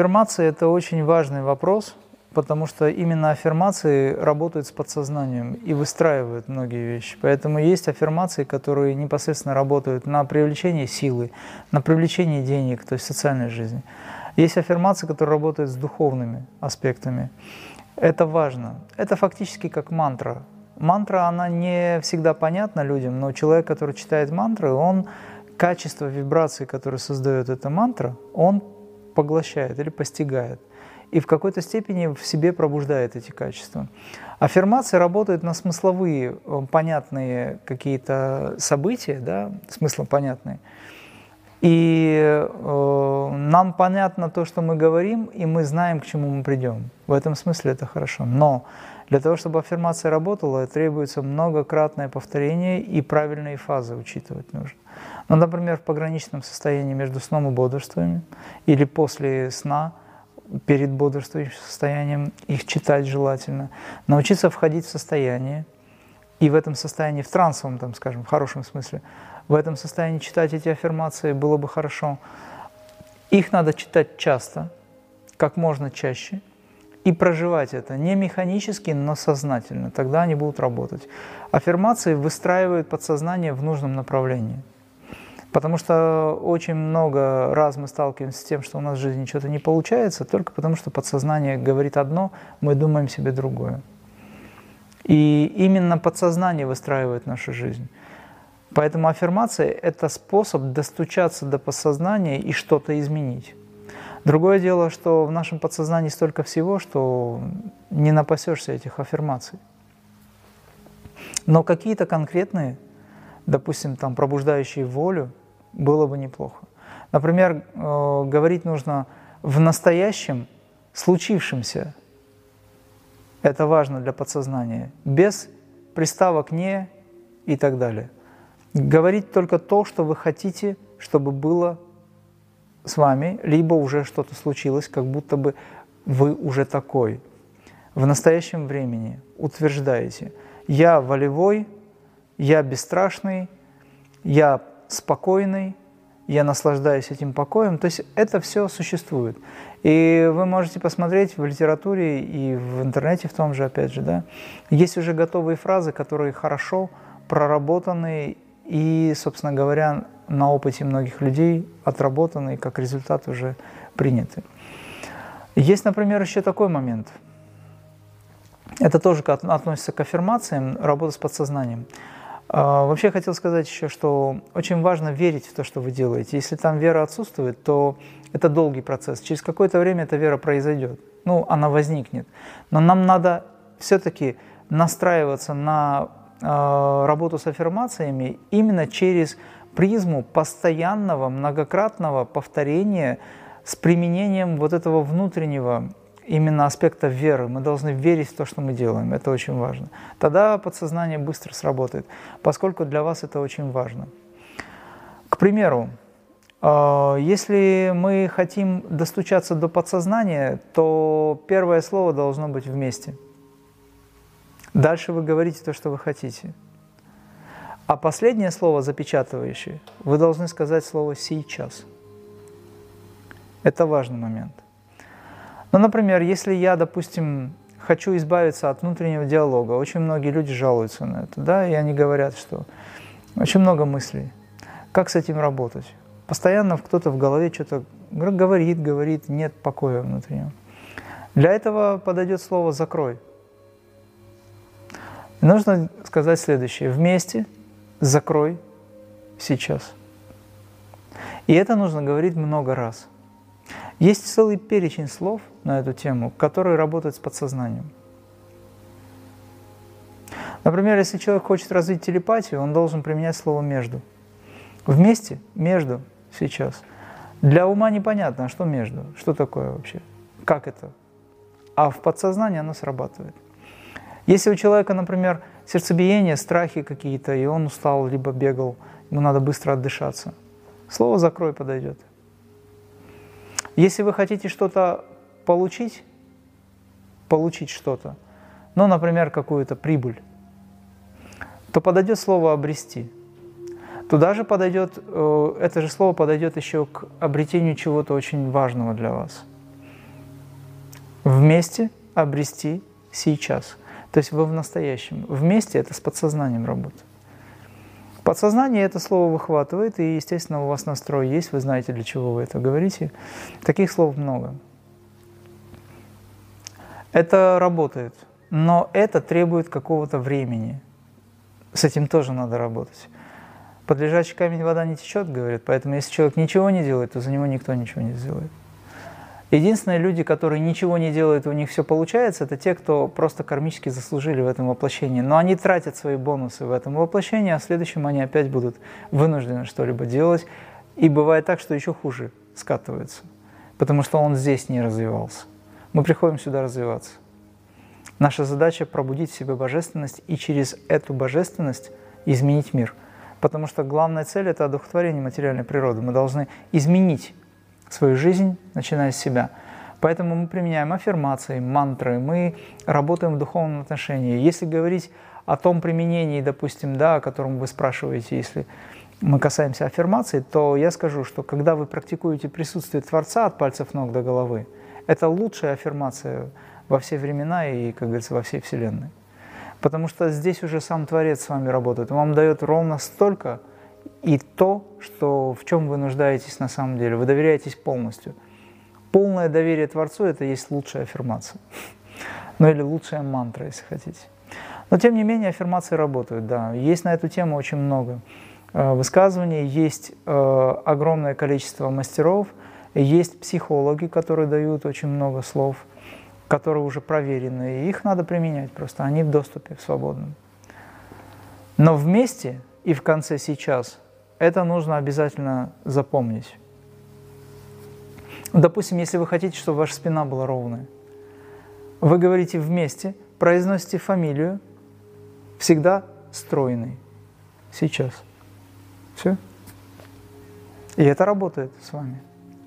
Аффирмация – это очень важный вопрос, потому что именно аффирмации работают с подсознанием и выстраивают многие вещи. Поэтому есть аффирмации, которые непосредственно работают на привлечение силы, на привлечение денег, то есть социальной жизни. Есть аффирмации, которые работают с духовными аспектами. Это важно. Это фактически как мантра. Мантра, она не всегда понятна людям, но человек, который читает мантры, он качество вибрации, которое создает эта мантра, он поглощает или постигает. И в какой-то степени в себе пробуждает эти качества. Аффирмации работают на смысловые, э, понятные какие-то события, да, смыслом понятные. И э, нам понятно то, что мы говорим, и мы знаем, к чему мы придем. В этом смысле это хорошо. Но для того, чтобы аффирмация работала, требуется многократное повторение и правильные фазы учитывать нужно. Ну, например, в пограничном состоянии между сном и бодрствованием или после сна, перед бодрствующим состоянием, их читать желательно. Научиться входить в состояние, и в этом состоянии, в трансовом, там, скажем, в хорошем смысле, в этом состоянии читать эти аффирмации было бы хорошо. Их надо читать часто, как можно чаще, и проживать это не механически, но сознательно. Тогда они будут работать. Аффирмации выстраивают подсознание в нужном направлении. Потому что очень много раз мы сталкиваемся с тем, что у нас в жизни что-то не получается, только потому что подсознание говорит одно, мы думаем себе другое. И именно подсознание выстраивает нашу жизнь. Поэтому аффирмация – это способ достучаться до подсознания и что-то изменить. Другое дело, что в нашем подсознании столько всего, что не напасешься этих аффирмаций. Но какие-то конкретные, допустим, там, пробуждающие волю, было бы неплохо. Например, э, говорить нужно в настоящем, случившемся. Это важно для подсознания. Без приставок «не» и так далее. Говорить только то, что вы хотите, чтобы было с вами, либо уже что-то случилось, как будто бы вы уже такой. В настоящем времени утверждаете «я волевой», «я бесстрашный», «я спокойный», «я наслаждаюсь этим покоем». То есть это все существует. И вы можете посмотреть в литературе и в интернете в том же, опять же, да, есть уже готовые фразы, которые хорошо проработаны и, собственно говоря, на опыте многих людей отработаны и как результат уже приняты. Есть, например, еще такой момент. Это тоже относится к аффирмациям, работа с подсознанием. А, вообще хотел сказать еще, что очень важно верить в то, что вы делаете. Если там вера отсутствует, то это долгий процесс. Через какое-то время эта вера произойдет. Ну, она возникнет. Но нам надо все-таки настраиваться на э, работу с аффирмациями именно через призму постоянного, многократного повторения с применением вот этого внутреннего именно аспекта веры. Мы должны верить в то, что мы делаем. Это очень важно. Тогда подсознание быстро сработает, поскольку для вас это очень важно. К примеру, э, если мы хотим достучаться до подсознания, то первое слово должно быть вместе. Дальше вы говорите то, что вы хотите. А последнее слово запечатывающее, вы должны сказать слово «сейчас». Это важный момент – ну, например, если я, допустим, хочу избавиться от внутреннего диалога, очень многие люди жалуются на это, да, и они говорят, что очень много мыслей. Как с этим работать? Постоянно кто-то в голове что-то говорит, говорит, нет покоя внутреннего. Для этого подойдет слово «закрой». нужно сказать следующее. Вместе закрой сейчас. И это нужно говорить много раз. Есть целый перечень слов на эту тему, которые работают с подсознанием. Например, если человек хочет развить телепатию, он должен применять слово «между». Вместе, между, сейчас. Для ума непонятно, что между, что такое вообще, как это. А в подсознании оно срабатывает. Если у человека, например, сердцебиение, страхи какие-то, и он устал, либо бегал, ему надо быстро отдышаться, слово «закрой» подойдет. Если вы хотите что-то получить, получить что-то, ну, например, какую-то прибыль, то подойдет слово «обрести». Туда же подойдет, э, это же слово подойдет еще к обретению чего-то очень важного для вас. Вместе обрести сейчас. То есть вы в настоящем. Вместе это с подсознанием работа. Подсознание это слово выхватывает, и, естественно, у вас настрой есть, вы знаете, для чего вы это говорите. Таких слов много. Это работает, но это требует какого-то времени. С этим тоже надо работать. Под лежачий камень вода не течет, говорит, поэтому если человек ничего не делает, то за него никто ничего не сделает. Единственные люди, которые ничего не делают, у них все получается, это те, кто просто кармически заслужили в этом воплощении. Но они тратят свои бонусы в этом воплощении, а в следующем они опять будут вынуждены что-либо делать. И бывает так, что еще хуже скатывается, потому что он здесь не развивался. Мы приходим сюда развиваться. Наша задача пробудить в себе божественность и через эту божественность изменить мир. Потому что главная цель – это одухотворение материальной природы. Мы должны изменить свою жизнь, начиная с себя. Поэтому мы применяем аффирмации, мантры, мы работаем в духовном отношении. Если говорить о том применении, допустим, да, о котором вы спрашиваете, если мы касаемся аффирмаций, то я скажу, что когда вы практикуете присутствие Творца от пальцев ног до головы, это лучшая аффирмация во все времена и, как говорится, во всей Вселенной. Потому что здесь уже сам Творец с вами работает. Он вам дает ровно столько, и то, что, в чем вы нуждаетесь на самом деле. Вы доверяетесь полностью. Полное доверие Творцу – это есть лучшая аффирмация. Ну или лучшая мантра, если хотите. Но тем не менее аффирмации работают, да. Есть на эту тему очень много э, высказываний, есть э, огромное количество мастеров, есть психологи, которые дают очень много слов, которые уже проверены, и их надо применять просто, они в доступе, в свободном. Но вместе и в конце сейчас – это нужно обязательно запомнить. Допустим, если вы хотите, чтобы ваша спина была ровная, вы говорите вместе, произносите фамилию, всегда стройный. Сейчас. Все. И это работает с вами.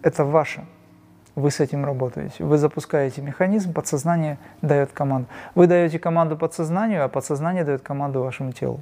Это ваше. Вы с этим работаете. Вы запускаете механизм, подсознание дает команду. Вы даете команду подсознанию, а подсознание дает команду вашему телу.